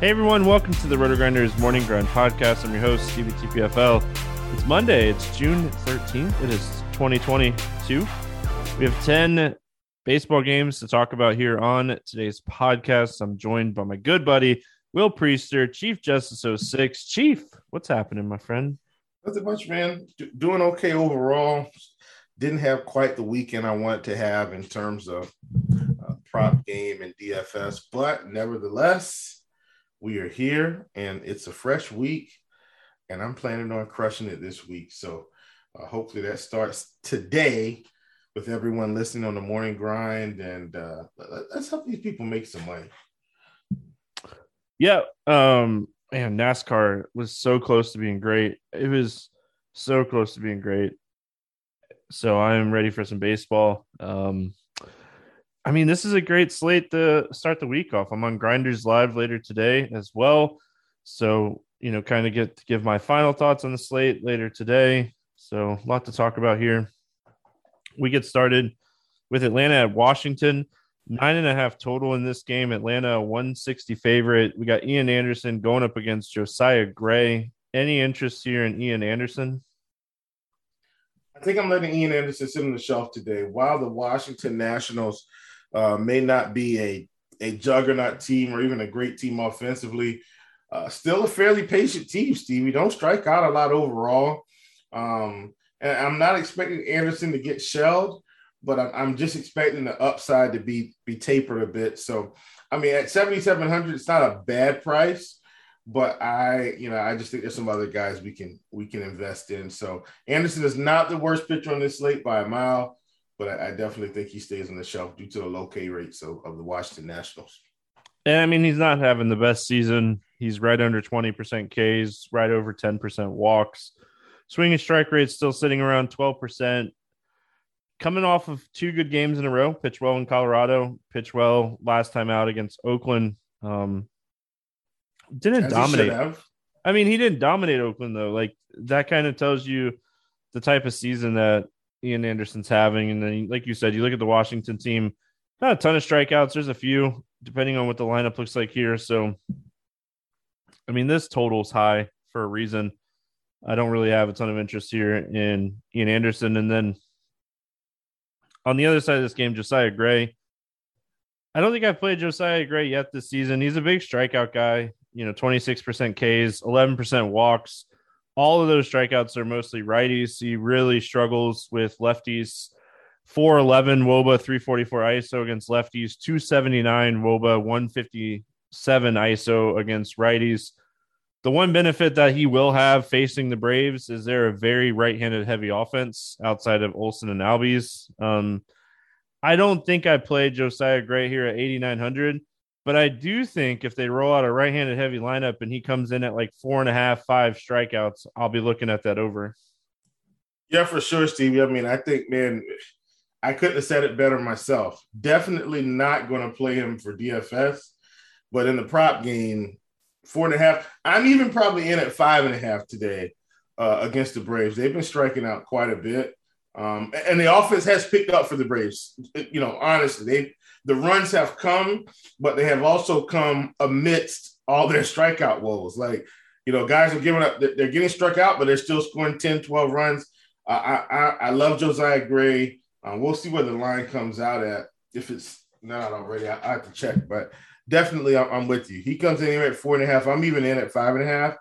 Hey everyone, welcome to the Roto Grinders Morning Grind Podcast. I'm your host, Stevie TPFL. It's Monday, it's June 13th. It is 2022. We have 10 baseball games to talk about here on today's podcast. I'm joined by my good buddy, Will Priester, Chief Justice 06. Chief, what's happening, my friend? Nothing much, man. D- doing okay overall. Didn't have quite the weekend I wanted to have in terms of uh, prop game and DFS, but nevertheless, we are here and it's a fresh week and i'm planning on crushing it this week. So uh, hopefully that starts today with everyone listening on the morning grind and uh, let's help these people make some money. Yeah um man nascar was so close to being great. It was so close to being great. So i'm ready for some baseball. Um I mean, this is a great slate to start the week off. I'm on Grinders Live later today as well. So, you know, kind of get to give my final thoughts on the slate later today. So, a lot to talk about here. We get started with Atlanta at Washington. Nine and a half total in this game. Atlanta, 160 favorite. We got Ian Anderson going up against Josiah Gray. Any interest here in Ian Anderson? I think I'm letting Ian Anderson sit on the shelf today. While the Washington Nationals uh, may not be a, a juggernaut team or even a great team offensively. Uh, still a fairly patient team, Stevie. Don't strike out a lot overall. Um, and I'm not expecting Anderson to get shelled, but I'm, I'm, just expecting the upside to be be tapered a bit. So, I mean, at 7,700, it's not a bad price, but I, you know, I just think there's some other guys we can we can invest in. So Anderson is not the worst pitcher on this slate by a mile but I, I, definitely think he stays on the shelf due to the low K rates of, of the Washington Nationals. And I mean, he's not having the best season. He's right under 20% Ks, right over 10% walks. Swing and strike rate still sitting around 12%. Coming off of two good games in a row, pitch well in Colorado, pitch well last time out against Oakland. Um, didn't As dominate. I mean, he didn't dominate Oakland though. Like that kind of tells you the type of season that Ian Anderson's having. And then, like you said, you look at the Washington team, not a ton of strikeouts. There's a few, depending on what the lineup looks like here. So, I mean, this total's high for a reason. I don't really have a ton of interest here in Ian Anderson. And then on the other side of this game, Josiah Gray. I don't think I've played Josiah Gray yet this season. He's a big strikeout guy, you know, 26% Ks, 11% walks all of those strikeouts are mostly righties. He really struggles with lefties 411 Woba, 344 ISO against lefties, 279 Woba, 157 ISO against righties. The one benefit that he will have facing the Braves is they're a very right-handed heavy offense outside of Olson and Albies. Um, I don't think I played Josiah Gray here at 8,900, but I do think if they roll out a right-handed heavy lineup and he comes in at like four and a half, five strikeouts, I'll be looking at that over. Yeah, for sure, Stevie. I mean, I think, man, I couldn't have said it better myself. Definitely not going to play him for DFS, but in the prop game, four and a half. I'm even probably in at five and a half today uh, against the Braves. They've been striking out quite a bit, um, and the offense has picked up for the Braves. You know, honestly, they the runs have come, but they have also come amidst all their strikeout woes. Like, you know, guys are giving up, they're getting struck out, but they're still scoring 10, 12 runs. I, I, I love Josiah Gray. Um, we'll see where the line comes out at. If it's not already, I, I have to check, but definitely I'm, I'm, with you. He comes in here at four and a half. I'm even in at five and a half.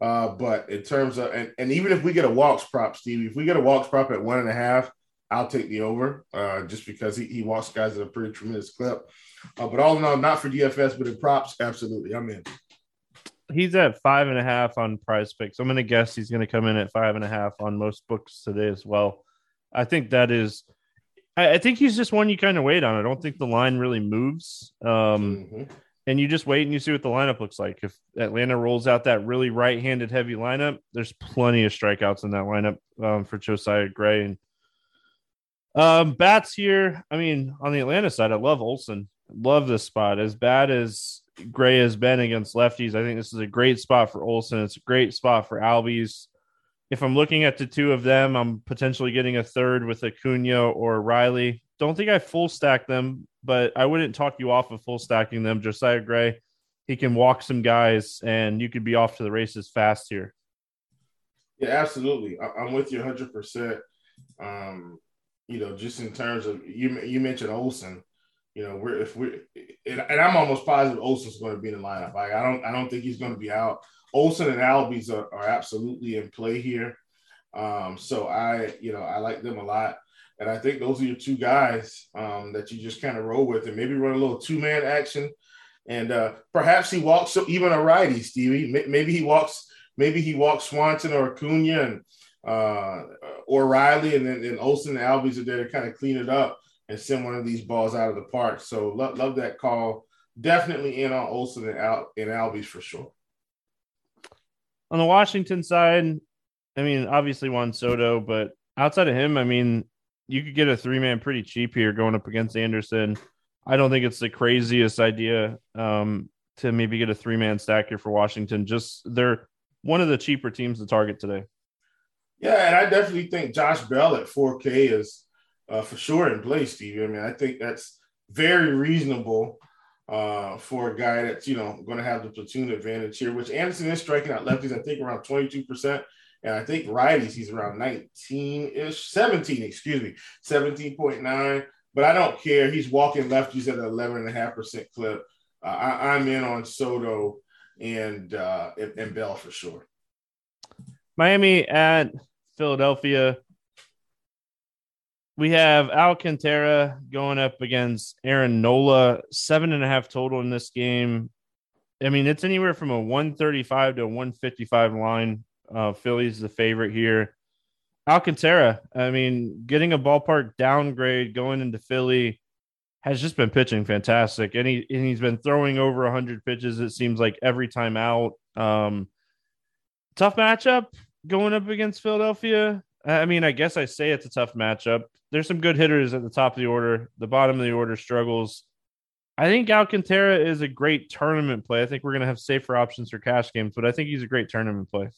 Uh, but in terms of, and, and even if we get a walks prop, Stevie, if we get a walks prop at one and a half, I'll take the over uh, just because he, he walks guys at a pretty tremendous clip. Uh, but all in all, not for DFS, but in props, absolutely. I'm in. He's at five and a half on PrizePicks. I'm going to guess he's going to come in at five and a half on most books today as well. I think that is I, I think he's just one you kind of wait on. I don't think the line really moves. Um, mm-hmm. And you just wait and you see what the lineup looks like. If Atlanta rolls out that really right-handed heavy lineup, there's plenty of strikeouts in that lineup um, for Josiah Gray. And um, bats here. I mean, on the Atlanta side, I love Olson. Love this spot. As bad as Gray has been against lefties, I think this is a great spot for Olson. It's a great spot for Albies if I'm looking at the two of them, I'm potentially getting a third with Acuna or Riley. Don't think I full stack them, but I wouldn't talk you off of full stacking them. Josiah Gray, he can walk some guys, and you could be off to the races fast here. Yeah, absolutely. I'm with you 100. Um, You know, just in terms of you, you mentioned Olson. You know, we're if we and, and I'm almost positive Olson's going to be in the lineup. Like I don't, I don't think he's going to be out. Olson and Albies are, are absolutely in play here. Um, so I, you know, I like them a lot. And I think those are your two guys um, that you just kind of roll with and maybe run a little two man action. And uh, perhaps he walks even a righty, Stevie. Maybe he walks, maybe he walks Swanson or Acuna and uh, or Riley, and then and Olson and Albies are there to kind of clean it up and send one of these balls out of the park. So love, love that call. Definitely in on Olson and Al and Albies for sure. On the Washington side, I mean, obviously Juan Soto, but outside of him, I mean, you could get a three man pretty cheap here going up against Anderson. I don't think it's the craziest idea um, to maybe get a three man stack here for Washington. Just they're one of the cheaper teams to target today. Yeah, and I definitely think Josh Bell at 4K is uh, for sure in play, Steve. I mean, I think that's very reasonable uh, for a guy that's you know going to have the platoon advantage here. Which Anderson is striking out lefties, I think around twenty two percent, and I think righties he's around nineteen ish, seventeen, excuse me, seventeen point nine. But I don't care. He's walking lefties at an eleven and a half percent clip. Uh, I, am in on Soto and, uh, and and Bell for sure. Miami at Philadelphia we have Alcantara going up against Aaron Nola, seven and a half total in this game. I mean, it's anywhere from a 135 to a 155 line. Uh, Philly's the favorite here. Alcantara, I mean, getting a ballpark downgrade going into Philly has just been pitching fantastic. And, he, and he's been throwing over 100 pitches, it seems like every time out. Um, tough matchup going up against Philadelphia. I mean, I guess I say it's a tough matchup. There's some good hitters at the top of the order. The bottom of the order struggles. I think Alcantara is a great tournament play. I think we're going to have safer options for cash games, but I think he's a great tournament play.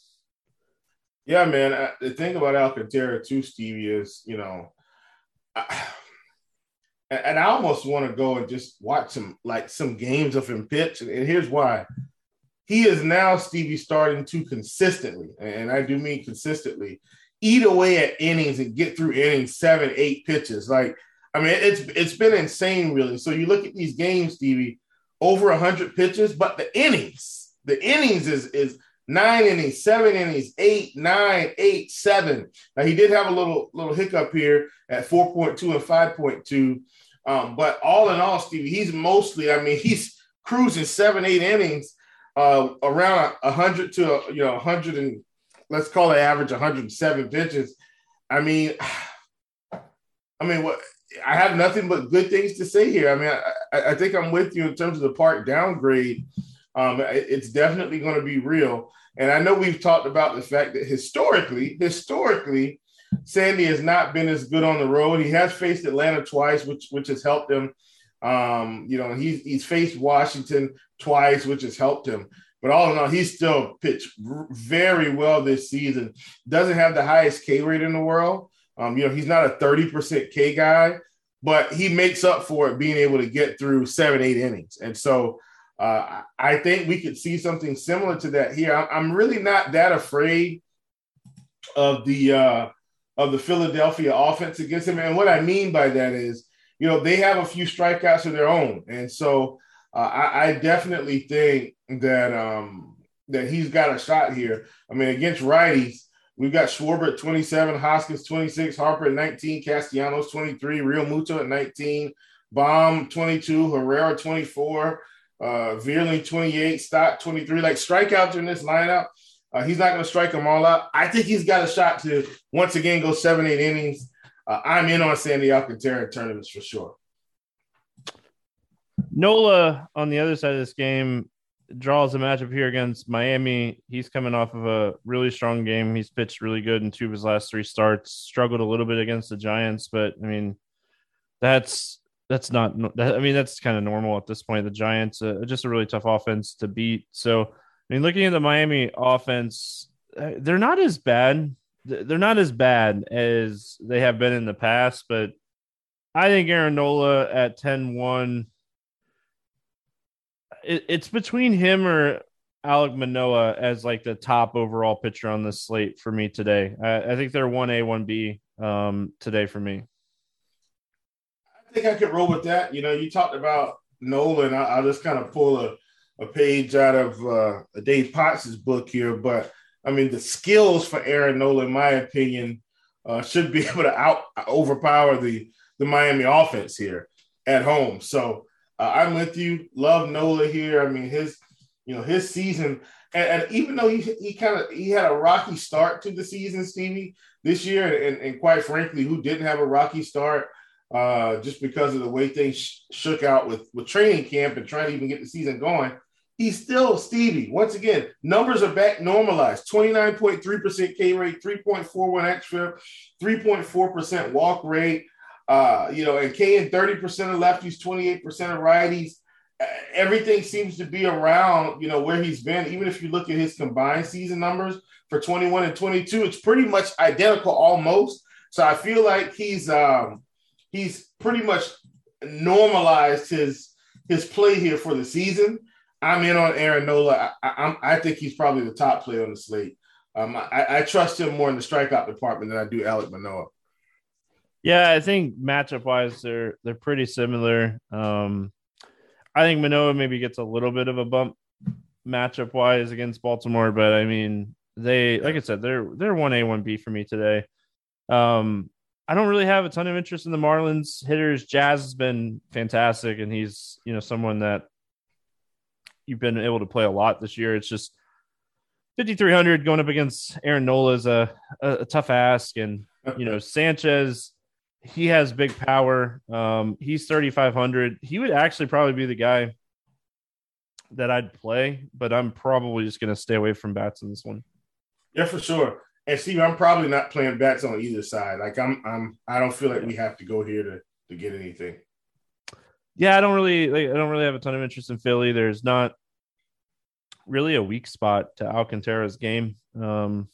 Yeah, man. The thing about Alcantara too, Stevie, is you know, I, and I almost want to go and just watch some like some games of him pitch, and here's why. He is now Stevie starting to consistently, and I do mean consistently eat away at innings and get through innings, seven, eight pitches. Like, I mean, it's it's been insane, really. So you look at these games, Stevie, over hundred pitches, but the innings, the innings is is nine innings, seven innings, eight, nine, eight, seven. Now he did have a little little hiccup here at 4.2 and 5.2. Um, but all in all, Stevie, he's mostly, I mean, he's cruising seven, eight innings, uh, around a hundred to you know, hundred and let's call it average 107 pitches. I mean, I mean, what I have nothing but good things to say here. I mean, I, I think I'm with you in terms of the park downgrade. Um, it's definitely going to be real. And I know we've talked about the fact that historically, historically, Sandy has not been as good on the road. He has faced Atlanta twice, which which has helped him. Um, you know, he's he's faced Washington twice, which has helped him. But all in all, he's still pitched very well this season. Doesn't have the highest K rate in the world. Um, you know, he's not a 30% K guy, but he makes up for it being able to get through seven, eight innings. And so uh, I think we could see something similar to that here. I'm really not that afraid of the uh, of the Philadelphia offense against him. And what I mean by that is, you know, they have a few strikeouts of their own, and so uh, I, I, definitely think that um, that he's got a shot here. I mean, against righties, we've got Schwarber at 27, Hoskins 26, Harper at 19, Castellanos 23, Realmuto at 19, Bohm 22, Herrera 24 uh, Vierling 28, Stott 23. Like strikeouts in this lineup, uh, he's not going to strike them all out. I think he's got a shot to once again go seven, eight innings. Uh, I'm in on Sandy Alcantara tournaments for sure. Nola on the other side of this game draws a matchup here against Miami. He's coming off of a really strong game. He's pitched really good in two of his last three starts. Struggled a little bit against the Giants, but I mean, that's that's not. I mean, that's kind of normal at this point. The Giants, uh, just a really tough offense to beat. So, I mean, looking at the Miami offense, uh, they're not as bad. They're not as bad as they have been in the past, but I think Aaron Nola at 10-1 it, it's between him or Alek Manoah as like the top overall pitcher on the slate for me today. I, I think they're one A, one B um, today for me I think I could roll with that. You know, you talked about Nolan. I, will just kind of pull a, a page out of uh, Dave Potts' book here. But I mean, the skills for Aaron Nolan, in my opinion, uh, should be able to out overpower the the Miami offense here at home. So uh, I'm with you. Love Nola here. I mean, his you know his season, and, and even though he he kind of he had a rocky start to the season, Stevie, this year, and, and quite frankly, who didn't have a rocky start? uh, just because of the way things sh- shook out with, with training camp and trying to even get the season going. He's still Stevie. Once again, numbers are back normalized 29.3% K rate, 3.41 extra, 3.4% walk rate. Uh, you know, and K and 30% of lefties, 28% of righties. Everything seems to be around, you know, where he's been. Even if you look at his combined season numbers for 21 and 22, it's pretty much identical almost. So I feel like he's um, he's pretty much normalized his his play here for the season. I'm in on Aaron Nola. I, I, I think he's probably the top player on the slate. Um, I, I, trust him more in the strikeout department than I do Alek Manoah. Yeah, I think matchup wise, they're they're pretty similar. Um, I think Manoah maybe gets a little bit of a bump matchup wise against Baltimore, but I mean, they like I said, they're they're one A one B for me today. Um, I don't really have a ton of interest in the Marlins hitters. Jazz has been fantastic, and he's you know someone that you've been able to play a lot this year. It's just 5300 going up against Aaron Nola is a, a, a tough ask, and you know Sanchez he has big power. Um, he's 3500. He would actually probably be the guy that I'd play, but I'm probably just going to stay away from bats in this one. Yeah, for sure. And Steve, I'm probably not playing bats on either side. Like I'm, I'm, I don't feel like we have to go here to to get anything. Yeah, I don't really, like, I don't really have a ton of interest in Philly. There's not really a weak spot to Alcantara's game. Um,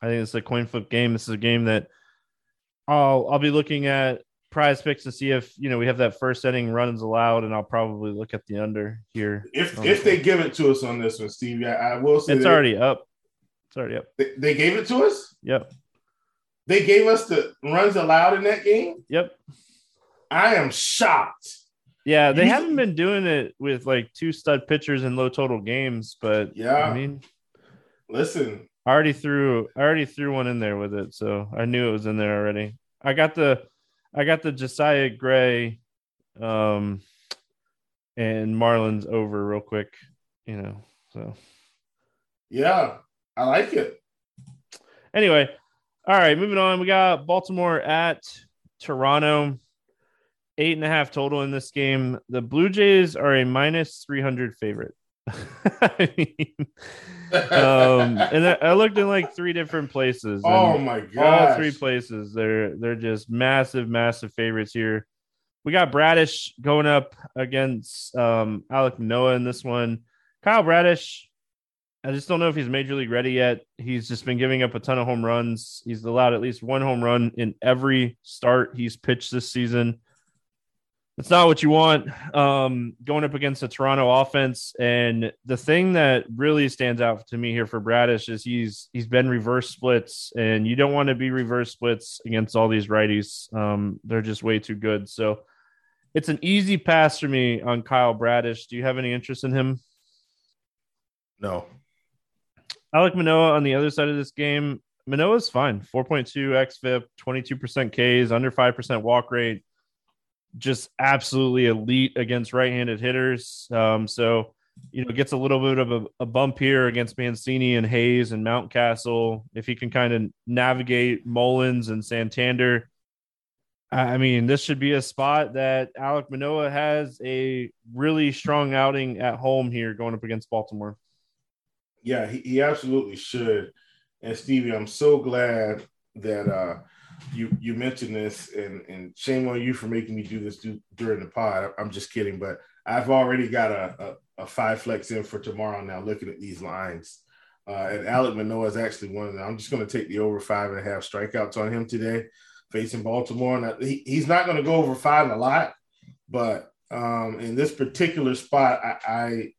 I think it's a coin flip game. This is a game that I'll I'll be looking at PrizePicks to see if you know we have that first inning runs allowed, and I'll probably look at the under here. If if they give it to us on this one, Steve, I, I will say it's already up. Sorry, yep. They, they gave it to us? Yep. They gave us the runs allowed in that game? Yep. I am shocked. Yeah, they you, haven't been doing it with like two stud pitchers in low total games, but yeah, I mean, Listen, I already threw I already threw one in there with it, so I knew it was in there already. I got the I got the Josiah Gray um and Marlins over real quick, you know. So yeah, I like it. Anyway, all right, moving on. We got Baltimore at Toronto. Eight and a half total in this game. The Blue Jays are a minus 300 favorite. I mean, um, and I looked in like three different places. Oh my god! All three places. They're they're just massive, massive favorites here. We got Bradish going up against um, Alek Manoah in this one. Kyle Bradish, I just don't know if he's major league ready yet. He's just been giving up a ton of home runs. He's allowed at least one home run in every start he's pitched this season. It's not what you want um, going up against the Toronto offense. And the thing that really stands out to me here for Bradish is he's he's been reverse splits, and you don't want to be reverse splits against all these righties. Um, they're just way too good. So it's an easy pass for me on Kyle Bradish. Do you have any interest in him? No. Alek Manoah on the other side of this game, Manoah's fine. 4.2 xFIP, 22% Ks, under 5% walk rate. Just absolutely elite against right-handed hitters. Um, so you know, gets a little bit of a, a, bump here against Mancini and Hayes and Mountcastle. If he can kind of navigate Mullins and Santander, I mean, this should be a spot that Alek Manoah has a really strong outing at home here going up against Baltimore. Yeah, he, he absolutely should. And Stevie, I'm so glad that uh, you you mentioned this, and and shame on you for making me do this do, during the pod. I'm just kidding, but I've already got a, a, a five flex in for tomorrow. Now looking at these lines, uh, and Alek Manoah is actually one of them. I'm just going to take the over five and a half strikeouts on him today, facing Baltimore. Now he, he's not going to go over five a lot, but um, in this particular spot, I, I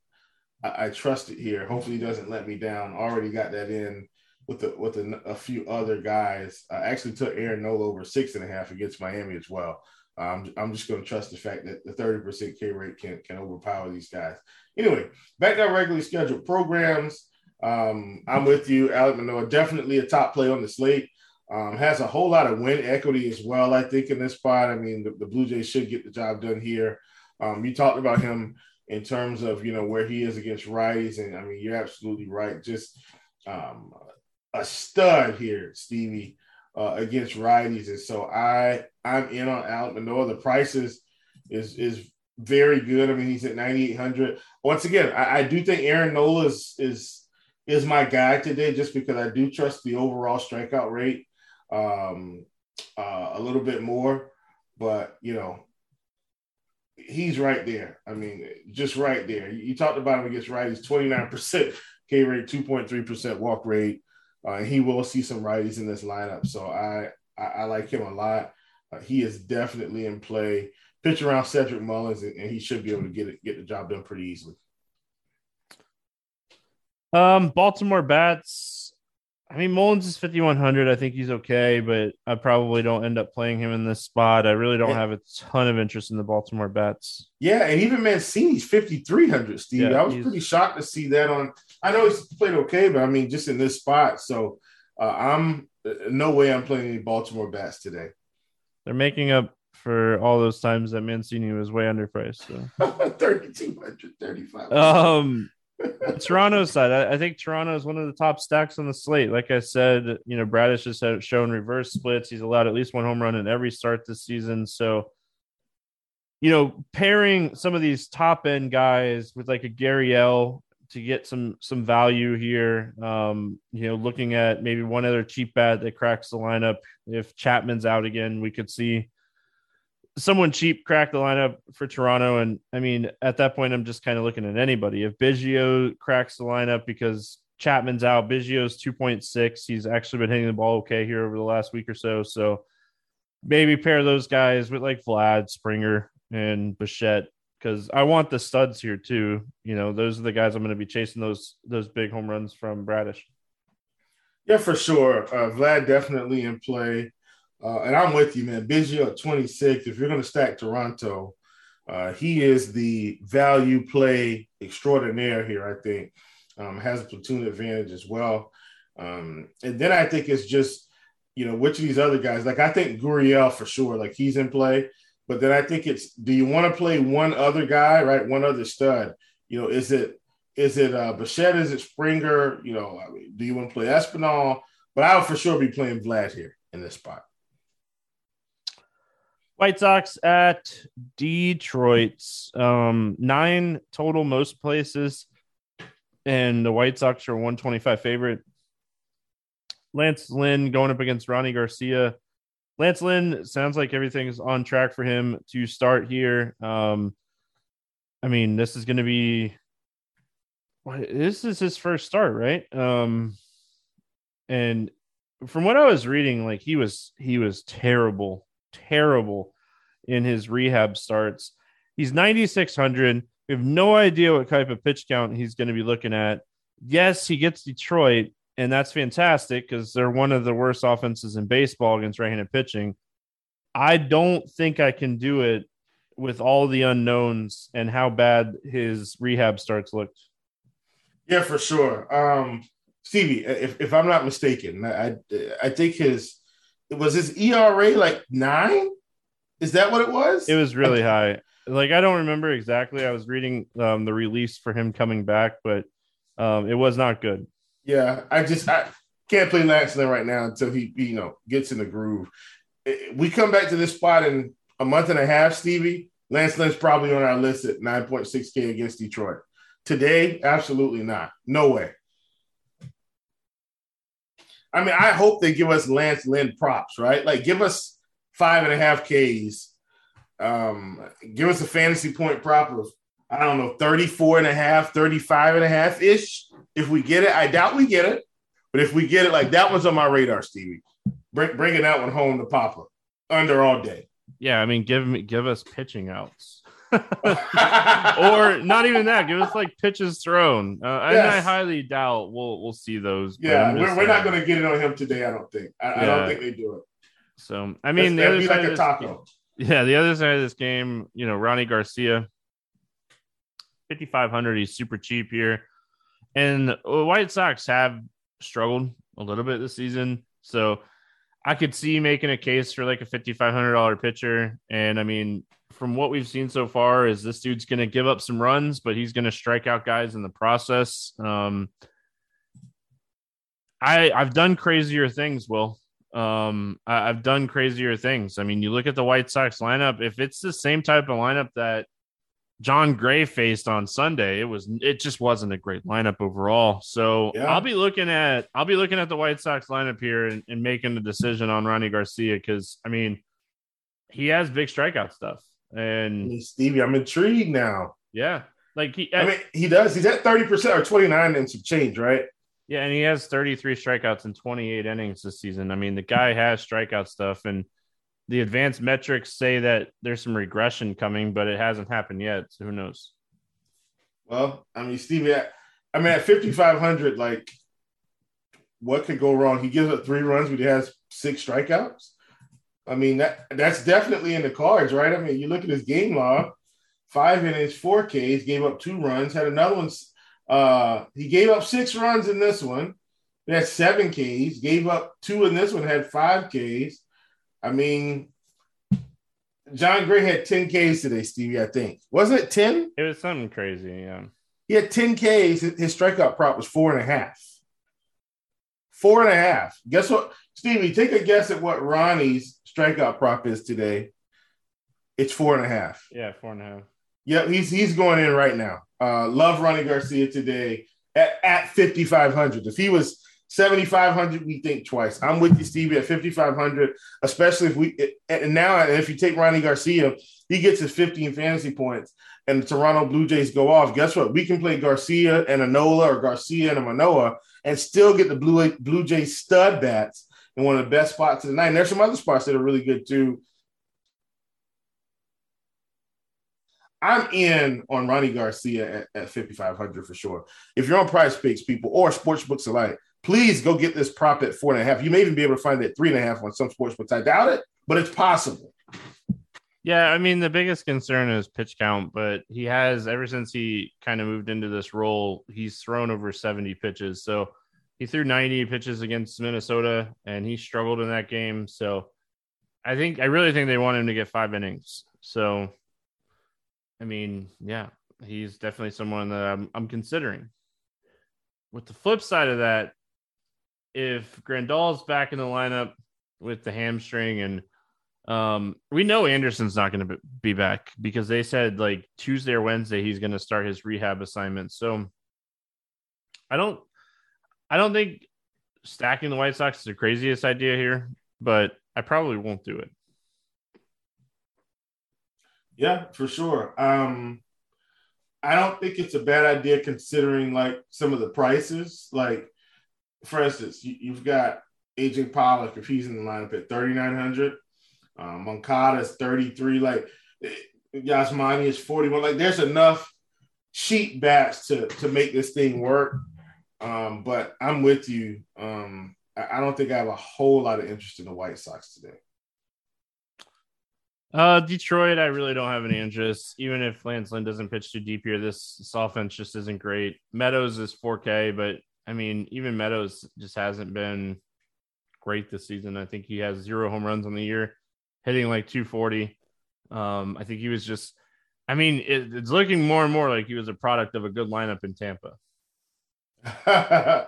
I, I trust it here. Hopefully, he doesn't let me down. Already got that in with the, with a, a few other guys. I actually took Aaron Nola over six and a half against Miami as well. Um, I'm just going to trust the fact that the 30% K rate can can overpower these guys. Anyway, back to our regularly scheduled programs. Um, I'm with you, Alek Manoah, definitely a top play on the slate. Um, has a whole lot of win equity as well, I think, in this spot. I mean, the, the Blue Jays should get the job done here. Um, you talked about him in terms of you know where he is against righties, and I mean you're absolutely right. Just um, a stud here, Stevie, uh, against righties, and so I I'm in on Alek Manoah. The price is is is very good. I mean he's at 9800. Once again, I, I do think Aaron Nola is is is my guy today, just because I do trust the overall strikeout rate um, uh, a little bit more. But you know, he's right there. I mean, just right there. You talked about him against righties, 29% K rate, 2.3% walk rate. Uh, he will see some righties in this lineup. So I, I, I like him a lot. Uh, he is definitely in play. Pitch around Cedric Mullins, and, and, he should be able to get it, get the job done pretty easily. Um, Baltimore bats I mean, Mullins is 5,100. I think he's okay, but I probably don't end up playing him in this spot. I really don't have a ton of interest in the Baltimore bats. Yeah, and even Mancini's 5,300, Steve. Yeah, I was pretty shocked to see that on. I know he's played okay, but I mean, just in this spot. So uh, I'm no way I'm playing any Baltimore bats today. They're making up for all those times that Mancini was way underpriced. So 3,235. Um, Toronto side, I, I, think Toronto is one of the top stacks on the slate. Like I said, you know, Bradish has shown reverse splits. He's allowed at least one home run in every start this season. So, you know, pairing some of these top end guys with like a Gurriel to get some some value here. Um, you know, looking at maybe one other cheap bat that cracks the lineup. If Chapman's out again, we could see someone cheap crack the lineup for Toronto. And I mean, at that point, I'm just kind of looking at anybody. If Biggio cracks the lineup because Chapman's out, Biggio's 2.6. He's actually been hitting the ball okay here over the last week or so. So maybe pair those guys with like Vlad, Springer, and Bichette because I want the studs here too. You know, those are the guys I'm going to be chasing those those big home runs from Bradish. Yeah, for sure. Uh, Vlad definitely in play. Uh, and I'm with you, man. Biggio at 26. If you're going to stack Toronto, uh, he is the value play extraordinaire here, I think. um, has a platoon advantage as well. Um, and then I think it's just, you know, which of these other guys, like I think Gurriel for sure, like he's in play. But then I think it's do you want to play one other guy, right? One other stud. You know, is it is it uh Bichette? Is it Springer? You know, I mean, do you want to play Espinal? But I would for sure be playing Vlad here in this spot. White Sox at Detroit's um, nine total most places, and the White Sox are 125 favorite. Lance Lynn going up against Rony Garcia. Lance Lynn sounds like everything's on track for him to start here. Um, I mean, this is going to be this is his first start, right? Um, and from what I was reading, like he was he was terrible, terrible in his rehab starts. He's 9600. We have no idea what type of pitch count he's going to be looking at. Yes, he gets Detroit, and that's fantastic because they're one of the worst offenses in baseball against right-handed pitching. I don't think I can do it with all the unknowns and how bad his rehab starts looked. Yeah, for sure. Um, Stevie, if, if I'm not mistaken, I I think his it was his ERA like nine. Is that what it was? It was really high. Like I don't remember exactly. I was reading um, the release for him coming back, but um, it was not good. Yeah, I just I can't play Lance Lynn right now until he you know gets in the groove. We come back to this spot in a month and a half, Stevie. Lance Lynn's probably on our list at 9.6K against Detroit. Today, absolutely not. No way. I mean, I hope they give us Lance Lynn props, right? Like, give us five and a half Ks. Um, give us a fantasy point prop of, I don't know, 34 and a half, 35 and a half ish. If we get it, I doubt we get it. But if we get it, like that one's on my radar, Stevie. Bring, bringing that one home to Papa under all day. Yeah, I mean, give me give us pitching outs. or not even that. Give us like pitches thrown. Uh, yes. I, I highly doubt we'll we'll see those. Yeah, we're, we're not going to get it on him today. I don't think. I, yeah. I don't think they do it. So I mean, That's, the other side like a taco. Yeah, the other side of this game, you know, Rony Garcia, fifty five hundred. He's super cheap here, and the White Sox have struggled a little bit this season. So I could see making a case for like a fifty five hundred dollar pitcher, and I mean, from what we've seen so far is this dude's going to give up some runs, but he's going to strike out guys in the process. Um, I I've done crazier things, Will. Um, I, have done crazier things. I mean, you look at the White Sox lineup. If it's the same type of lineup that Jon Gray faced on Sunday, it was it just wasn't a great lineup overall. So yeah. I'll be looking at I'll be looking at the White Sox lineup here and, and making a decision on Rony Garcia because I mean he has big strikeout stuff. And Stevie, I'm intrigued now. Yeah. Like he, I mean, he does. He's at 30% or 29 and some change, right? Yeah. And he has 33 strikeouts in 28 innings this season. I mean, the guy has strikeout stuff, and the advanced metrics say that there's some regression coming, but it hasn't happened yet. So who knows? Well, I mean, Stevie, I, mean, at 5,500, like, what could go wrong? He gives up three runs, but he has six strikeouts. I mean, that that's definitely in the cards, right? I mean, you look at his game log, five innings, four Ks, gave up two runs, had another one. Uh, he gave up six runs in this one. He had seven Ks, gave up two in this one, had five Ks. I mean, Jon Gray had 10 Ks today, Stevie, I think. Wasn't it 10? It was something crazy, yeah. He had 10 Ks. His strikeout prop was four and a half. Four and a half. Guess what? Stevie, take a guess at what Rony's strikeout prop is today. It's four and a half. Yeah, four and a half. Yep, he's he's going in right now. Uh, love Rony Garcia today at, at 5,500. If he was 7,500, we think twice. I'm with you, Stevie, at 5,500, especially if we, and now if you take Rony Garcia, he gets his 15 fantasy points and the Toronto Blue Jays go off. Guess what? We can play Garcia and a Nola or Garcia and a Manoah and still get the Blue, Blue Jays stud bats in one of the best spots of the night. And there's some other spots that are really good too. I'm in on Rony Garcia at, at 5,500 for sure. If you're on PrizePicks, people, or sports books alike, please go get this prop at four and a half. You may even be able to find it three and a half on some sports books. I doubt it, but it's possible. Yeah, I mean the biggest concern is pitch count, but he has ever since he kind of moved into this role, he's thrown over 70 pitches. So he threw 90 pitches against Minnesota and he struggled in that game. So I think I really think they want him to get five innings. So I mean, yeah, he's definitely someone that I'm, I'm considering. With the flip side of that, if Grandal's back in the lineup with the hamstring and um, we know Anderson's not going to be back because they said like Tuesday or Wednesday he's going to start his rehab assignment. So I don't, I don't think stacking the White Sox is the craziest idea here, but I probably won't do it. Yeah, for sure. Um, I don't think it's a bad idea considering like some of the prices. Like, for instance, you, have got AJ Pollock if he's in the lineup at thirty nine hundred. Um, Moncada is thirty three. Like, Yasmani is forty one. Like, there's enough cheap bats to to make this thing work. Um, but I'm with you. Um, I, I don't think I have a whole lot of interest in the White Sox today. Uh, Detroit, I really don't have any interest. Even if Lance Lynn doesn't pitch too deep here, this, this offense just isn't great. Meadows is 4K, but I mean, even Meadows just hasn't been great this season. I think he has zero home runs on the year, hitting like 240. Um, I think he was just, I mean, it, it's looking more and more like he was a product of a good lineup in Tampa.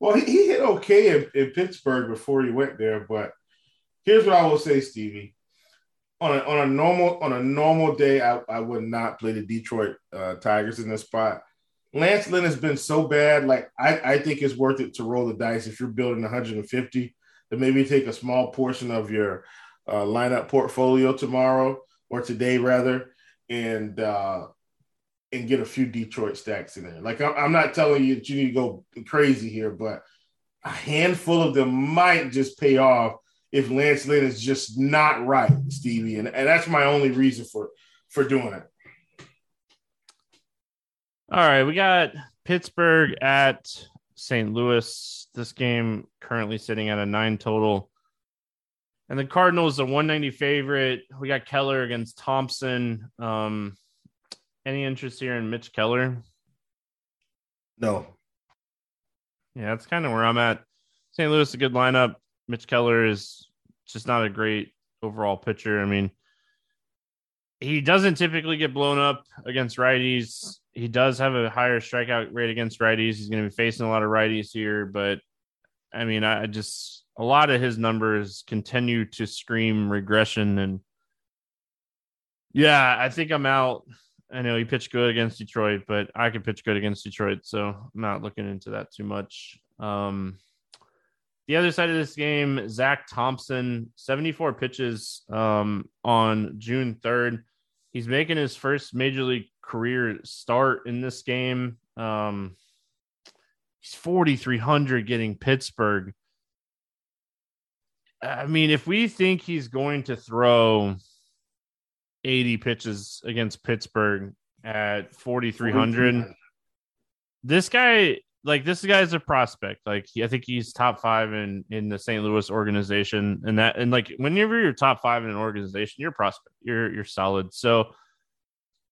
well, he, he hit okay in, in Pittsburgh before he went there, but here's what I will say, Stevie on a, on a normal on a normal day, I, I would not play the Detroit uh, Tigers in this spot. Lance Lynn has been so bad. Like I, I think it's worth it to roll the dice if you're building 150 to maybe take a small portion of your uh, lineup portfolio tomorrow or today rather, and uh, and get a few Detroit stacks in there. Like I'm, not telling you that you need to go crazy here, but a handful of them might just pay off if Lance Lynn is just not right, Stevie. And, and that's my only reason for for doing it. All right, we got Pittsburgh at St. Louis. This game currently sitting at a nine total. And the Cardinals, a 190 favorite. We got Keller against Thompson. Um, any interest here in Mitch Keller? No. Yeah, that's kind of where I'm at. St. Louis, a good lineup. Mitch Keller is just not a great overall pitcher. I mean, he doesn't typically get blown up against righties. He does have a higher strikeout rate against righties. He's going to be facing a lot of righties here, but I mean, I just a lot of his numbers continue to scream regression and yeah, I think I'm out. I know he pitched good against Detroit, but I could pitch good against Detroit, so I'm not looking into that too much. Um, the other side of this game, Zack Thompson, 74 pitches um, on June 3rd. He's making his first major league career start in this game. Um, he's 4,300 getting Pittsburgh. I mean, if we think he's going to throw 80 pitches against Pittsburgh at 4,300, this guy like this guy's a prospect. Like he, I think he's top five in in the St. Louis organization, and that and like whenever you're top five in an organization, you're prospect. You're you're solid. So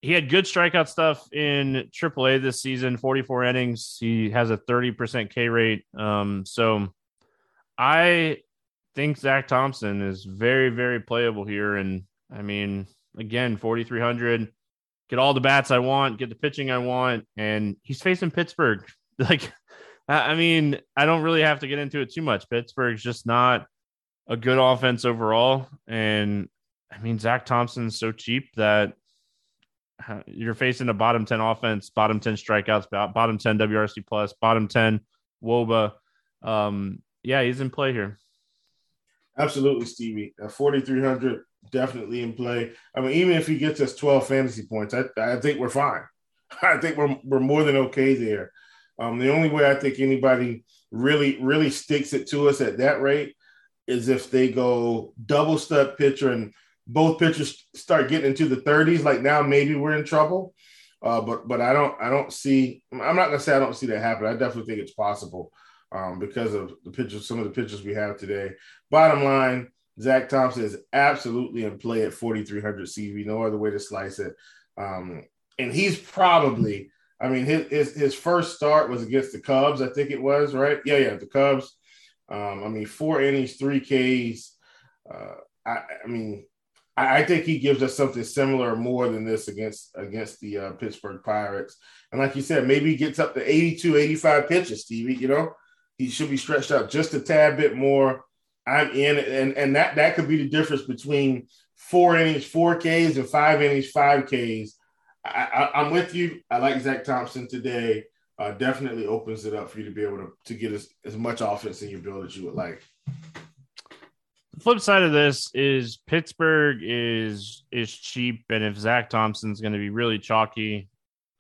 he had good strikeout stuff in AAA this season. 44 innings. He has a 30% K rate. Um, so I think Zack Thompson is very very playable here, and I mean again 4,300. Get all the bats I want, get the pitching I want, and he's facing Pittsburgh like I mean, I don't really have to get into it too much. Pittsburgh's just not a good offense overall. And I mean, Zack Thompson's so cheap that uh, you're facing a bottom 10 offense, bottom 10 strikeouts, bottom 10 WRC plus, bottom 10 Woba. Um, yeah, he's in play here. Absolutely, Stevie. At 4,300, definitely in play. I mean, even if he gets us 12 fantasy points, I, I think we're fine. I think we're, we're more than okay there. Um, the only way I think anybody really, really sticks it to us at that rate is if they go double step pitcher and both pitchers start getting into the 30s. Like now, maybe we're in trouble. Uh, but but I don't I don't see. I'm not gonna say I don't see that happen. I definitely think it's possible um, because of the pitchers, some of the pitchers we have today. Bottom line, Zack Thompson is absolutely in play at 4,300 Stevie. No other way to slice it. Um, and he's probably, I mean, his, his, his first start was against the Cubs, I think it was, right? Yeah, yeah, the Cubs. Um, I mean, four innings, three Ks. Uh, I, I mean, I, think he gives us something similar more than this against against the uh, Pittsburgh Pirates. And like you said, maybe he gets up to 82, 85 pitches, Stevie. You know, he should be stretched out just a tad bit more. I'm in, and and that that could be the difference between four innings, four Ks, and five innings, five Ks. I, am with you. I like Zack Thompson today. Uh, definitely opens it up for you to be able to, to get as, as much offense in your build as you would like. The flip side of this is Pittsburgh is is cheap, and if Zack Thompson's going to be really chalky,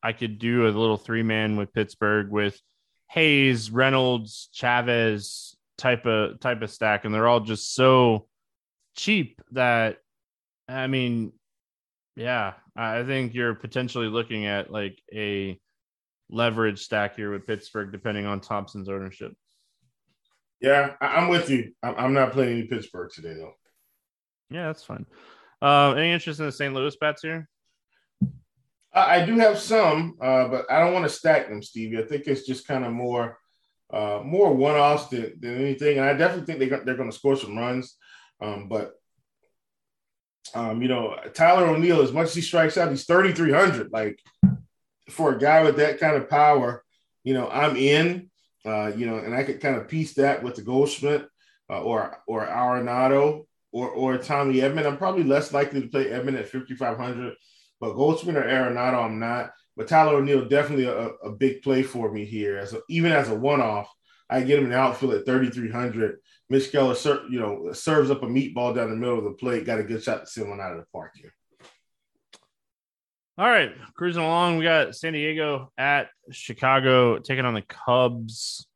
I could do a little three man with Pittsburgh with Hayes, Reynolds, Chavez type of type of stack, and they're all just so cheap that I mean, yeah, I think you're potentially looking at like a leverage stack here with Pittsburgh, depending on Thompson's ownership. Yeah, I'm with you. I'm not playing any Pittsburgh today, though. Yeah, that's fine. Uh, any interest in the St. Louis bats here? I do have some, uh, but I don't want to stack them, Stevie. I think it's just kind of more, uh, more one-offs than, than anything. And I definitely think they they're going to score some runs. Um, but um, you know, Tyler O'Neill, as much as he strikes out, he's 3,300. Like for a guy with that kind of power, you know, I'm in. Uh, you know, and I could kind of piece that with the Goldschmidt uh, or or Arenado or or Tommy Edman. I'm probably less likely to play Edman at 5,500, but Goldschmidt or Arenado, I'm not. But Tyler O'Neill definitely a, a big play for me here. As a, even as a one-off, I get him the outfield at 3,300. Mitch Keller, you know, serves up a meatball down the middle of the plate. Got a good shot to send one out of the park here. All right, cruising along. We got San Diego at Chicago taking on the Cubs.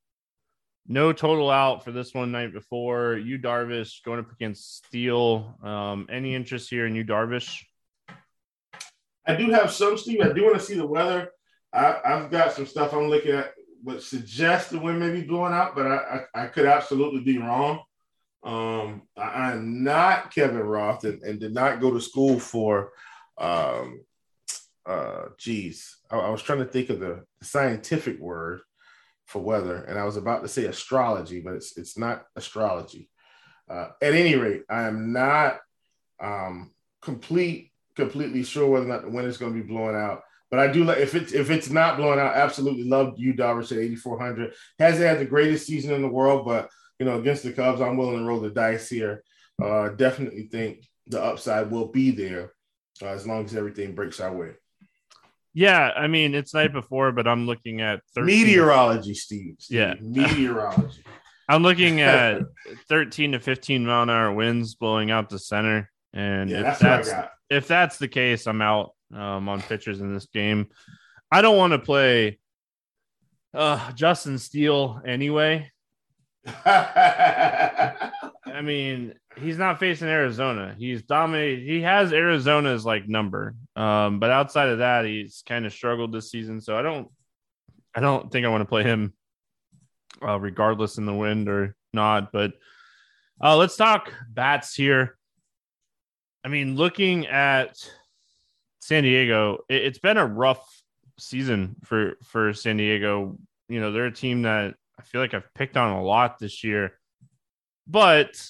No total out for this one night before. Yu Darvish going up against Steele. Um, any interest here in Yu Darvish? I do have some, Steve. I do want to see the weather. I, have got some stuff I'm looking at which suggests the wind may be blowing out, but I, I, I could absolutely be wrong. Um, I, am not Kevin Roth and, and, did not go to school for um, uh geez I, I, was trying to think of the scientific word for weather and i was about to say astrology but it's it's not astrology uh, at any rate i am not um complete completely sure whether or not the wind is going to be blowing out but I do like if it's if it's not blowing out, absolutely love you, Darvish at 8,400. Hasn't had the greatest season in the world, but you know, against the Cubs, I'm willing to roll the dice here. Uh, definitely think the upside will be there uh, as long as everything breaks our way. Yeah, I mean it's night before, but I'm looking at 13 meteorology, Steve. Steve. Yeah, meteorology. I'm looking at 13 to 15 mile an hour winds blowing out the center, and yeah, if that's, that's if that's the case, I'm out um, on pitchers in this game. I don't want to play uh, Justin Steele anyway. I mean, he's not facing Arizona. He's dominated. He has Arizona's like number, um, but outside of that, he's kind of struggled this season. So I don't, I don't think I want to play him, uh, regardless in the wind or not. But uh, let's talk bats here. I mean, looking at San Diego, it, it's been a rough season for for San Diego. You know, they're a team that I feel like I've picked on a lot this year. But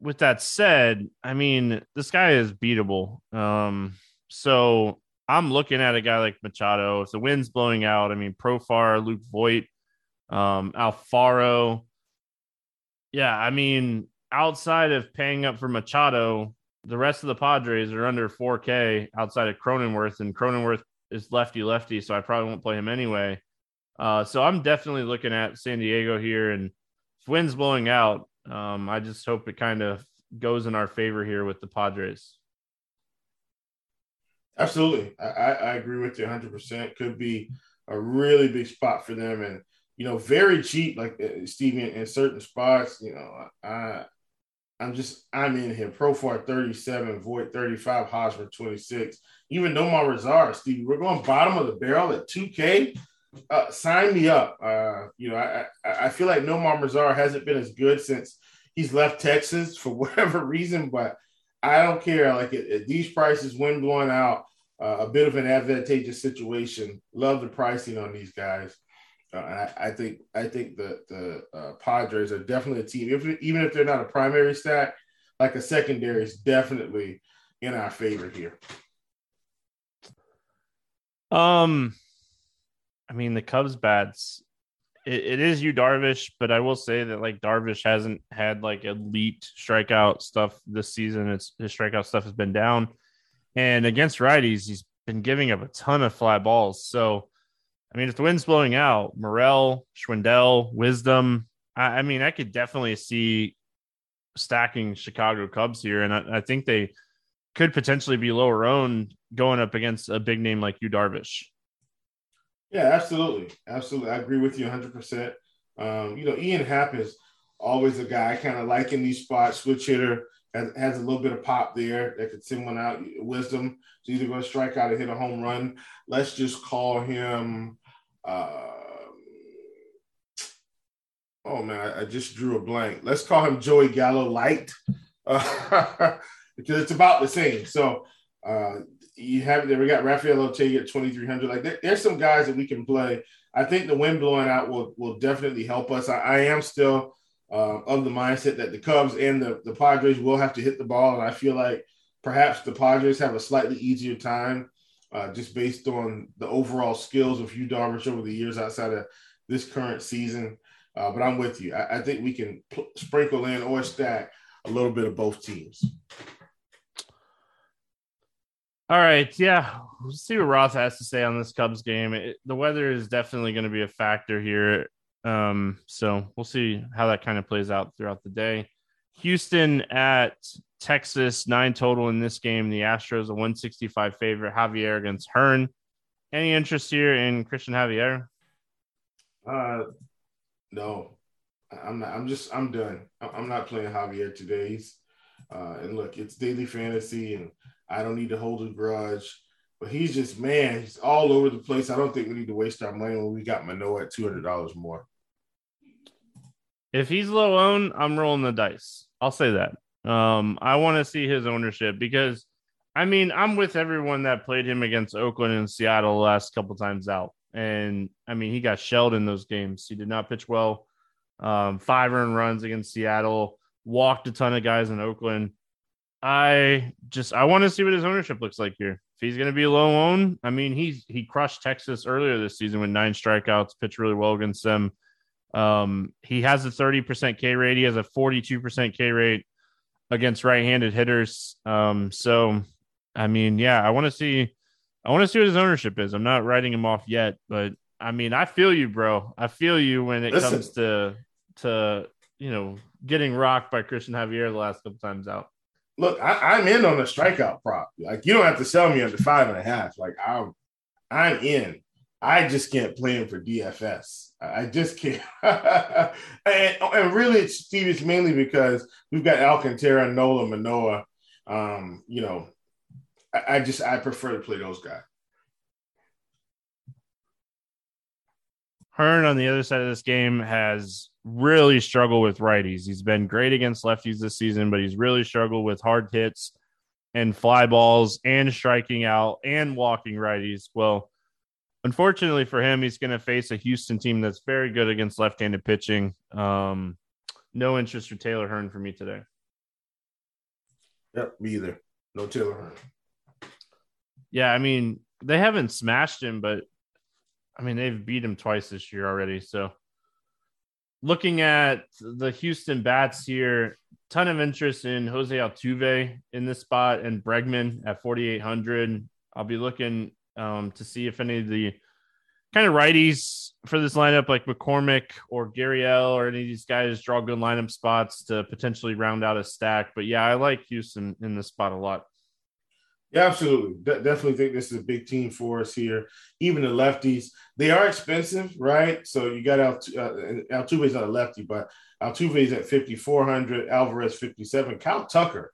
with that said, I mean, this guy is beatable. Um, so I'm looking at a guy like Machado. If the wind's blowing out, I mean, Profar, Luke Voit, um, Alfaro. Yeah, I mean, outside of paying up for Machado, the rest of the Padres are under 4K outside of Cronenworth, and Cronenworth is lefty lefty, so I probably won't play him anyway. Uh, so I'm definitely looking at San Diego here, and if wind's blowing out, um, I just hope it kind of goes in our favor here with the Padres. Absolutely, I, I agree with you 100. percent Could be a really big spot for them, and you know, very cheap, like uh, Stevie in certain spots. You know, I I'm just I'm in here. Profar 37, Voit 35, Hosmer 26. Even Nomar Mazara, Steve, we're going bottom of the barrel at 2K. Uh, sign me up. Uh, you know, I, I, I feel like Nomar Mazara hasn't been as good since he's left Texas for whatever reason, but I don't care. Like at, at these prices, wind blowing out, uh, a bit of an advantageous situation. Love the pricing on these guys. Uh, I, I, think I think the the uh, Padres are definitely a team. If, even if they're not a primary stack, like a secondary is definitely in our favor here. Um, I mean the Cubs bats. It, it is Yu Darvish, but I will say that like Darvish hasn't had like elite strikeout stuff this season. It's his strikeout stuff has been down, and against righties, he's been giving up a ton of fly balls. So I mean, if the wind's blowing out, Morel, Schwindel, Wisdom, I, I mean, I could definitely see stacking Chicago Cubs here, and I, I, think they could potentially be lower owned going up against a big name like Yu Darvish. Yeah, absolutely, absolutely. I agree with you 100. Um, percent You know, Ian Happ is always a guy I kind of like in these spots, switch hitter. Has, has a little bit of pop there that could send one out. Wisdom, he's either going to strike out or hit a home run. Let's just call him uh, oh man, I, I, just drew a blank. Let's call him Joey Gallo Light uh, because it's about the same. So uh, you have there. We got Rafael Ortega at twenty three hundred. Like there, there's some guys that we can play. I think the wind blowing out will will definitely help us. I, I am still uh, of the mindset that the Cubs and the, the Padres will have to hit the ball, and I feel like perhaps the Padres have a slightly easier time uh, just based on the overall skills of Yu Darvish over the years outside of this current season. Uh, but I'm with you. I, I think we can pl- sprinkle in or stack a little bit of both teams. All right. Yeah. We'll see what Roth has to say on this Cubs game. It, the weather is definitely going to be a factor here. Um, so we'll see how that kind of plays out throughout the day. Houston at Texas, nine total in this game. The Astros, a 165 favorite. Javier against Hearn. Any interest here in Christian Javier? Uh, no, I'm not. I'm just. I'm done. I'm not playing Javier today. He's, uh, and look, it's daily fantasy, and I don't need to hold a grudge. But he's just man. He's all over the place. I don't think we need to waste our money when we got Manoah at two hundred dollars more. If he's low owned, I'm rolling the dice. I'll say that. Um, I want to see his ownership because, I mean, I'm with everyone that played him against Oakland and Seattle the last couple times out, and I mean, he got shelled in those games. He did not pitch well. Um, five earned runs against Seattle, walked a ton of guys in Oakland. I just I want to see what his ownership looks like here. If he's going to be low owned, I mean, he's he crushed Texas earlier this season with nine strikeouts, pitched really well against them. Um, he has a 30% K rate. He has a 42% K rate against right-handed hitters. Um, so I mean, yeah, I want to see I want to see what his ownership is. I'm not writing him off yet, but I mean, I feel you, bro. I feel you when it Listen. comes to to you know getting rocked by Christian Javier the last couple times out. Look, I, am in on the strikeout prop. Like you don't have to sell me under five and a half. Like I'm I'm in. I just can't play him for DFS. I just can't. and, and, really, Steve, it's mainly because we've got Alcantara, Nola, Manoah. Um, you know, I, I just I prefer to play those guys. Hearn on the other side of this game has really struggled with righties. He's been great against lefties this season, but he's really struggled with hard hits and fly balls and striking out and walking righties. Well, unfortunately for him, he's going to face a Houston team that's very good against left-handed pitching. Um, no interest for Taylor Hearn for me today. Yep, me either. No Taylor Hearn. Yeah, I mean they haven't smashed him, but I mean they've beat him twice this year already. So looking at the Houston bats here, ton of interest in Jose Altuve in this spot and Bregman at 4,800. I'll be looking um, to see if any of the kind of righties for this lineup, like McCormick or Gurriel or any of these guys, draw good lineup spots to potentially round out a stack. But yeah, I like Houston in this spot a lot. Yeah, absolutely. De- definitely think this is a big team for us here. Even the lefties, they are expensive, right? So you got Alt- uh, Altuve's not a lefty, but Altuve's at 5,400, Alvarez 57, Kyle Tucker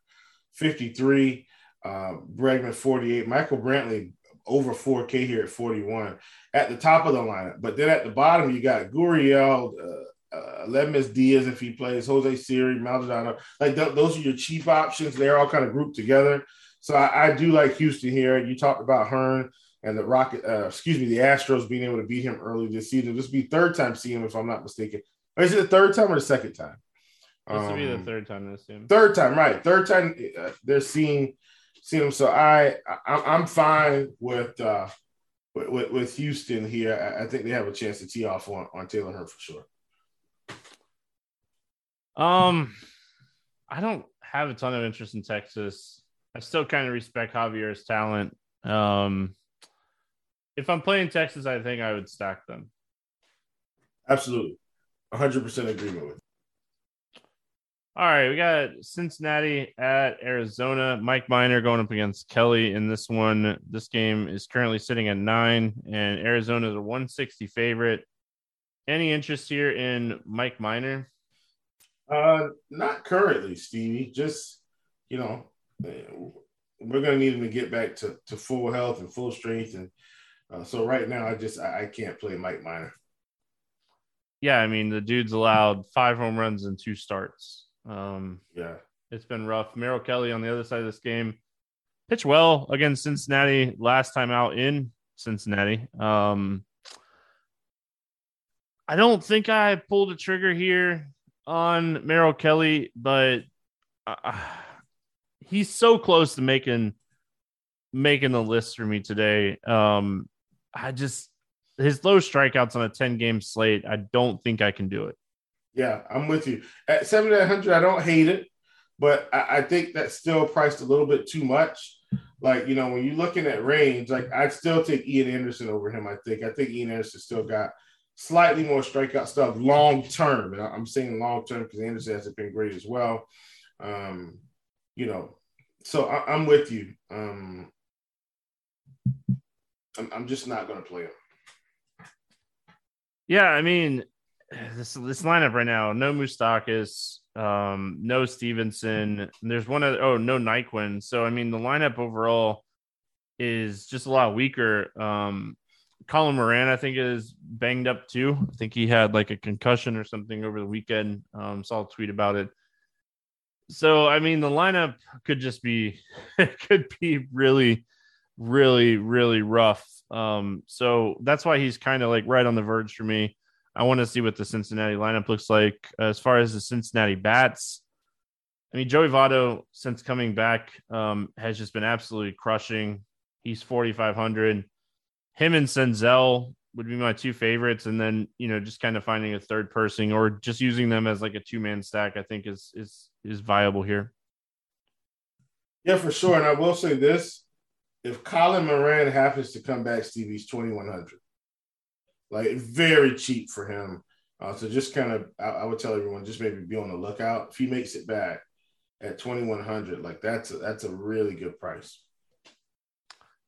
53, uh, Bregman 48, Michael Brantley over 4K here at 41 at the top of the lineup. But then at the bottom, you got Gurriel, uh, uh, Aledmys Diaz if he plays, Jose Siri, Maldonado. Like th- those are your cheap options. They're all kind of grouped together. So I, I do like Houston here. You talked about Hearn and the Rocket, uh, excuse me, the Astros being able to beat him early this season. This will be third time seeing him, if I'm not mistaken. Or is it the third time or the second time? This um, be the um, third time this year. Third time, right? Third time uh, they're seeing seeing him. So I, I am fine with, uh, with with Houston here. I, think they have a chance to tee off on on Taylor Hearn for sure. Um, I don't have a ton of interest in Texas. I still kind of respect Javier's talent. Um, if I'm playing Texas, I think I would stack them. Absolutely. 100% agreement with. All right, we got Cincinnati at Arizona. Mike Minor going up against Kelly in this one. This game is currently sitting at nine, and Arizona is a 160 favorite. Any interest here in Mike Minor? Uh, not currently, Stevie. Just you know, we're gonna need him to get back to, to full health and full strength, and uh, so right now, I just I, I can't play Mike Minor. Yeah, I mean the dude's allowed five home runs and two starts. Um, yeah, it's been rough. Merrill Kelly on the other side of this game pitched well against Cincinnati last time out in Cincinnati. Um, I don't think I pulled a trigger here on Merrill Kelly, but uh, he's so close to making making the list for me today. Um, I just his low strikeouts on a 10 game slate, I don't think I can do it. Yeah, I'm with you. At 7,900, I don't hate it, but I, I, think that's still priced a little bit too much. Like, you know, when you're looking at range, like I'd still take Ian Anderson over him, I think. I think Ian Anderson still got slightly more strikeout stuff long term. And I'm saying long term because Anderson hasn't been great as well. Um, you know, so I, am with you. Um, I'm, I'm just not going to play him. Yeah, I mean, this this lineup right now: no Moustakas, um, no Stevenson. There's one other. Oh, no Naquin. So I mean, the lineup overall is just a lot weaker. Um, Colin Moran, I think, is banged up too. I think he had like a concussion or something over the weekend. Um, saw a tweet about it. So I mean, the lineup could just be could be really really, really rough. Um, so that's why he's kind of like right on the verge for me. I want to see what the Cincinnati lineup looks like as far as the Cincinnati bats. I mean, Joey Votto, since coming back, um, has just been absolutely crushing. He's 4,500. Him and Senzel would be my two favorites. And then, you know, just kind of finding a third person or just using them as like a two man stack, I think is, is, is viable here. Yeah, for sure. And I will say this if Colin Moran happens to come back, Stevie's 2100 like very cheap for him. Uh, so just kind of, I, I, would tell everyone just maybe be on the lookout. If he makes it back at 2100, like that's a, that's a really good price.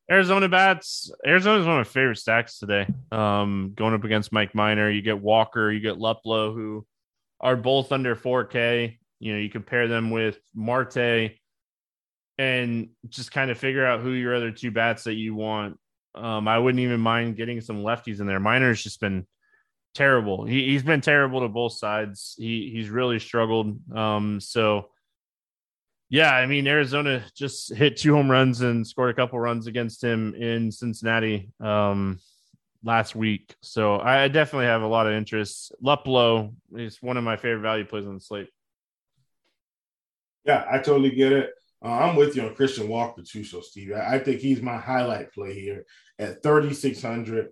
Arizona bats. Arizona is one of my favorite stacks today. Um, going up against Mike Minor, you get Walker, you get Luplow, who are both under 4K. You know, you compare them with Marte and just kind of figure out who your other two bats that you want. Um, I wouldn't even mind getting some lefties in there. Minor's just been terrible. He, has been terrible to both sides. He he's really struggled. Um, so yeah, I mean Arizona just hit two home runs and scored a couple runs against him in Cincinnati um, last week. So I definitely have a lot of interest. Luplow is one of my favorite value plays on the slate. Yeah, I totally get it. Uh, I'm with you on Christian Walker too, so Steve. I, I think he's my highlight play here at 3,600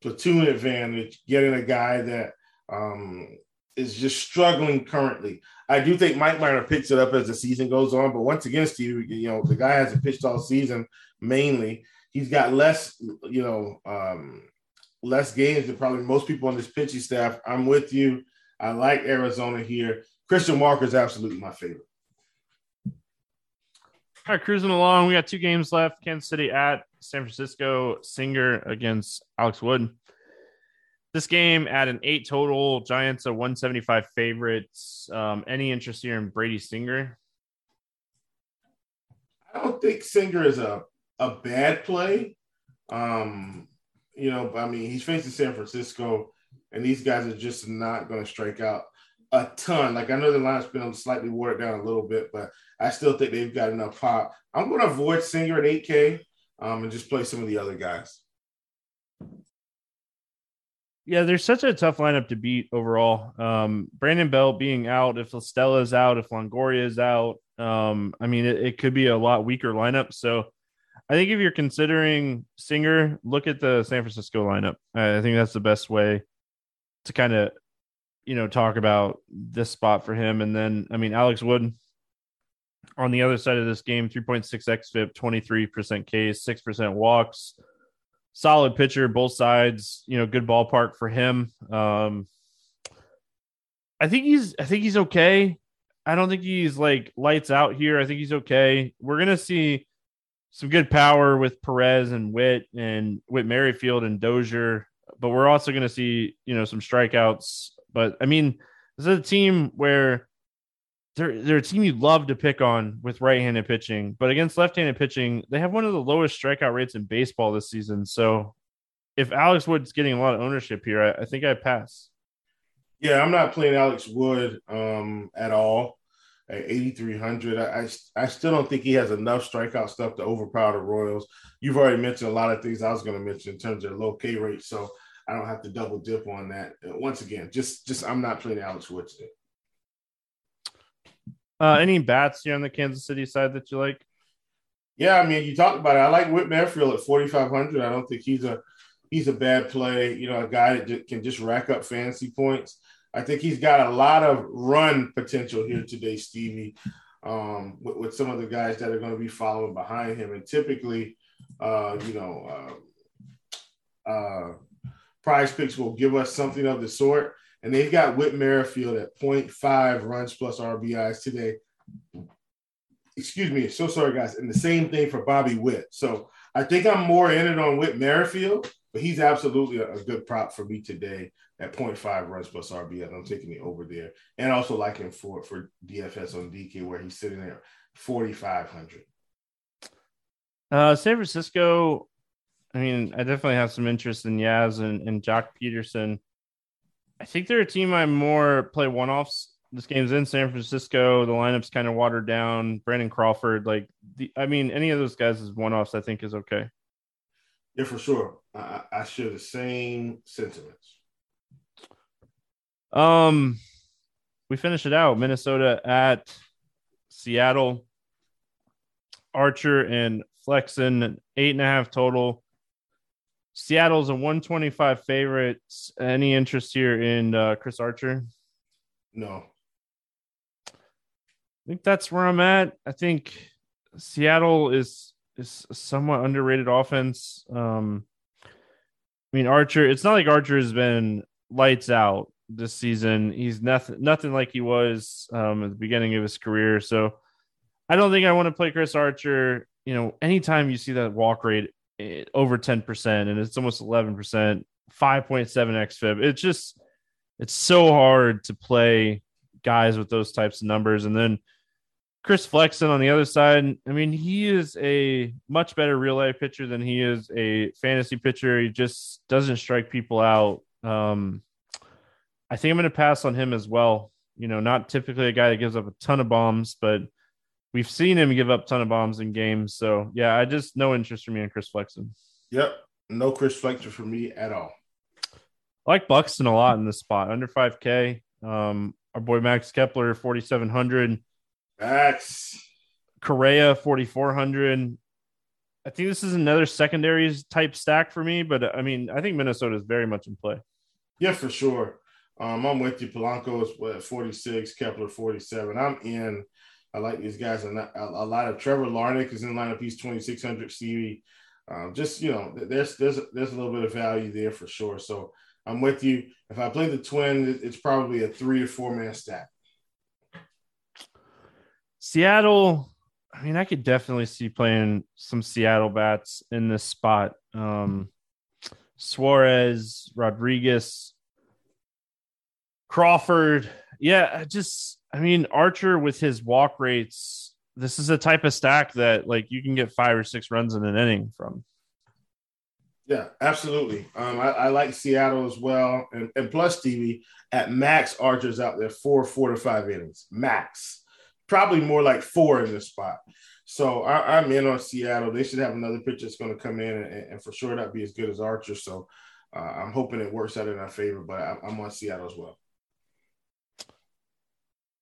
platoon advantage, getting a guy that um, is just struggling currently. I do think Mike Minor picks it up as the season goes on, but once again, Steve, you know the guy hasn't pitched all season. Mainly, he's got less, you know, um, less games than probably most people on this pitching staff. I'm with you. I like Arizona here. Christian Walker is absolutely my favorite. All right, cruising along. We got two games left. Kansas City at San Francisco. Singer against Alex Wood. This game at an eight total. Giants are 175 favorites. Um, any interest here in Brady Singer? I don't think Singer is a, a bad play. Um, you know, I mean, he's facing San Francisco, and these guys are just not going to strike out a ton. Like I know the line's been slightly watered down a little bit, but I still think they've got enough pop. I'm going to avoid Singer at 8K um, and just play some of the other guys. Yeah, there's such a tough lineup to beat overall. Um, Brandon Belt being out, if Estella's out, if Longoria is out, um, I mean, it, it, could be a lot weaker lineup. So I think if you're considering Singer, look at the San Francisco lineup. I think that's the best way to kind of, you know, talk about this spot for him. And then, I mean, Alex Wood on the other side of this game, 3.6 XFIP, 23% Ks, 6% walks solid pitcher, both sides. You know, good ballpark for him. Um, I think he's. I think he's okay. I don't think he's like lights out here. I think he's okay. We're gonna see some good power with Perez and Witt and Whit Merrifield and Dozier, but we're also gonna see you know some strikeouts. But I mean, this is a team where they're they're a team you'd love to pick on with right-handed pitching, but against left-handed pitching, they have one of the lowest strikeout rates in baseball this season. So if Alex Wood's getting a lot of ownership here, I, I think I pass. Yeah, I'm not playing Alex Wood um, at all at 8,300. I, I, I still don't think he has enough strikeout stuff to overpower the Royals. You've already mentioned a lot of things I was going to mention in terms of low K rate, so I don't have to double dip on that. Once again, just just I'm not playing Alex Wood today. Uh, any bats here on the Kansas City side that you like? Yeah, I mean, you talked about it. I like Whit Merrifield at 4,500. I don't think he's a he's a bad play. You know, a guy that can just rack up fantasy points. I think he's got a lot of run potential here today, Stevie, um, with, with, some of the guys that are going to be following behind him. And typically, uh, you know, uh, uh, PrizePicks will give us something of the sort. And they've got Whit Merrifield at 0.5 runs plus RBIs today. Excuse me. So sorry, guys. And the same thing for Bobby Witt. So I think I'm more in it on Whit Merrifield, but he's absolutely a, good prop for me today at 0.5 runs plus RBIs. I'm taking it over there. And also like him for, for DFS on DK, where he's sitting there 4,500. Uh, San Francisco, I mean, I definitely have some interest in Yaz and, and Joc Pederson. I think they're a team I more play one offs. This game's in San Francisco. The lineup's kind of watered down. Brandon Crawford, like the, I mean, any of those guys as one offs, I think is okay. Yeah, for sure. I, I share the same sentiments. Um, we finish it out. Minnesota at Seattle. Archer and Flexen, eight and a half total. Seattle's a 125 favorite. Any interest here in uh, Chris Archer? No. I think that's where I'm at. I think Seattle is is somewhat underrated offense. Um, I mean Archer. It's not like Archer has been lights out this season. He's nothing nothing like he was um, at the beginning of his career. So I don't think I want to play Chris Archer. You know, anytime you see that walk rate over 10% and it's almost 11%, 5.7 XFIP. It's just, it's so hard to play guys with those types of numbers. And then Chris Flexen on the other side, I mean, he is a much better real life pitcher than he is a fantasy pitcher. He just doesn't strike people out. Um, I think I'm going to pass on him as well. You know, not typically a guy that gives up a ton of bombs, but we've seen him give up a ton of bombs in games. So yeah, I just no interest for me in Chris Flexen. Yep, no Chris Flexen for me at all. I like Buxton a lot in this spot, under 5K. Um, our boy Max Kepler, 4,700. Max. Correa, 4,400. I think this is another secondaries type stack for me, but I mean, I think Minnesota is very much in play. Yeah, for sure. Um, I'm with you. Polanco is what, 46, Kepler 47. I'm in. I like these guys. A, a lot of Trevor Larnach is in the lineup. He's 2,600 CV. Um, just, you know, there's, there's, there's a little bit of value there for sure. So I'm with you. If I play the twin, it's probably a three or four man stack. Seattle, I mean, I could definitely see playing some Seattle bats in this spot. Um, Suarez, Rodriguez, Crawford. Yeah, I just I mean, Archer with his walk rates, this is a type of stack that like you can get five or six runs in an inning from. Yeah, absolutely. Um, I, I, like Seattle as well, and, and plus Stevie at max Archer's out there four four to five innings max, probably more like four in this spot. So I, am in on Seattle. They should have another pitcher that's going to come in, and, and, for sure not be as good as Archer. So uh, I'm hoping it works out in our favor, but I, I'm on Seattle as well.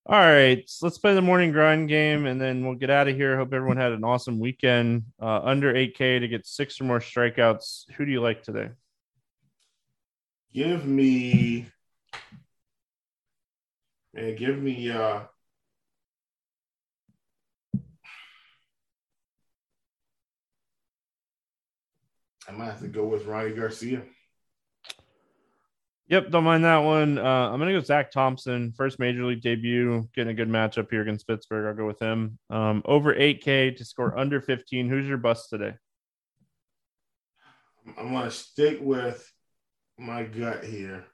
All right, so let's play the morning grind game and then we'll get out of here. Hope everyone had an awesome weekend. Uh, under 8K to get six or more strikeouts. Who do you like today? Give me, man, give me, uh, I might have to go with Rony Garcia. Yep, don't mind that one. Uh, I'm gonna go Zack Thompson, first major league debut, getting a good matchup here against Pittsburgh. I'll go with him. Um, over 8K to score under 15. Who's your bust today? I'm gonna stick with my gut here.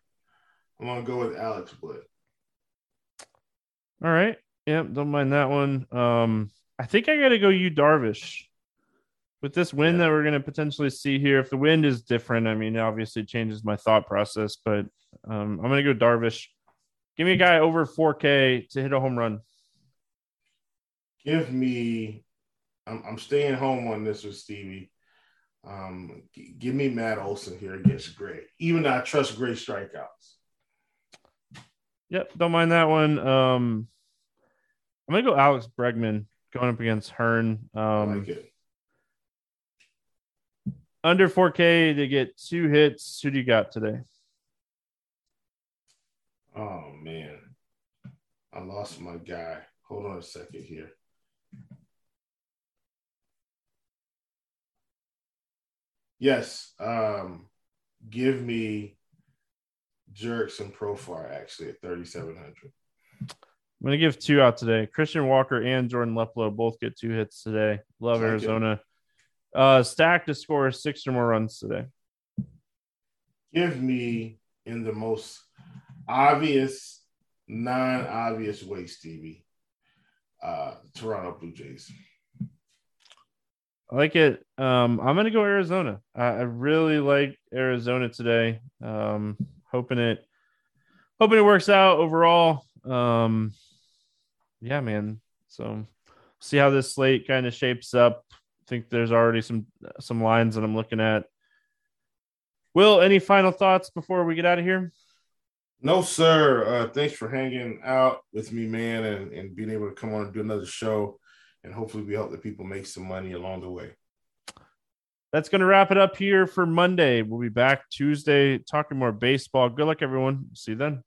I'm gonna go with Alex Wood. All right. Yep, don't mind that one. Um, I think I gotta go Yu Darvish with this wind yeah. that we're going to potentially see here, if the wind is different, I mean, obviously changes my thought process, but um, I'm going to go Darvish. Give me a guy over 4K to hit a home run. Give me, I'm, I'm staying home on this with Stevie. Um, g- give me Matt Olson here against Gray, even though I trust Gray strikeouts. Yep, don't mind that one. Um, I'm gonna go Alex Bregman going up against Hearn. Um, like under 4K to get two hits. Who do you got today? Oh man, I lost my guy. Hold on a second here. Yes, um, give me Jurickson Profar actually at 3,700. I'm going to give two out today. Christian Walker and Jordan Luplow both get two hits today. Love Arizona. Uh, Stack to score six or more runs today. Give me in the most obvious, non-obvious way, Stevie. Uh, Toronto Blue Jays. I like it. Um, I'm gonna go Arizona. I, I really like Arizona today. Um, hoping it, hoping it works out overall. Um, yeah, man. So see how this slate kind of shapes up think there's already some some lines that I'm looking at. Will, any final thoughts before we get out of here? No, sir. Uh, thanks for hanging out with me, man, and, and being able to come on and do another show. And hopefully, we help the people make some money along the way. That's going to wrap it up here for Monday. We'll be back Tuesday talking more baseball. Good luck, everyone. See you then.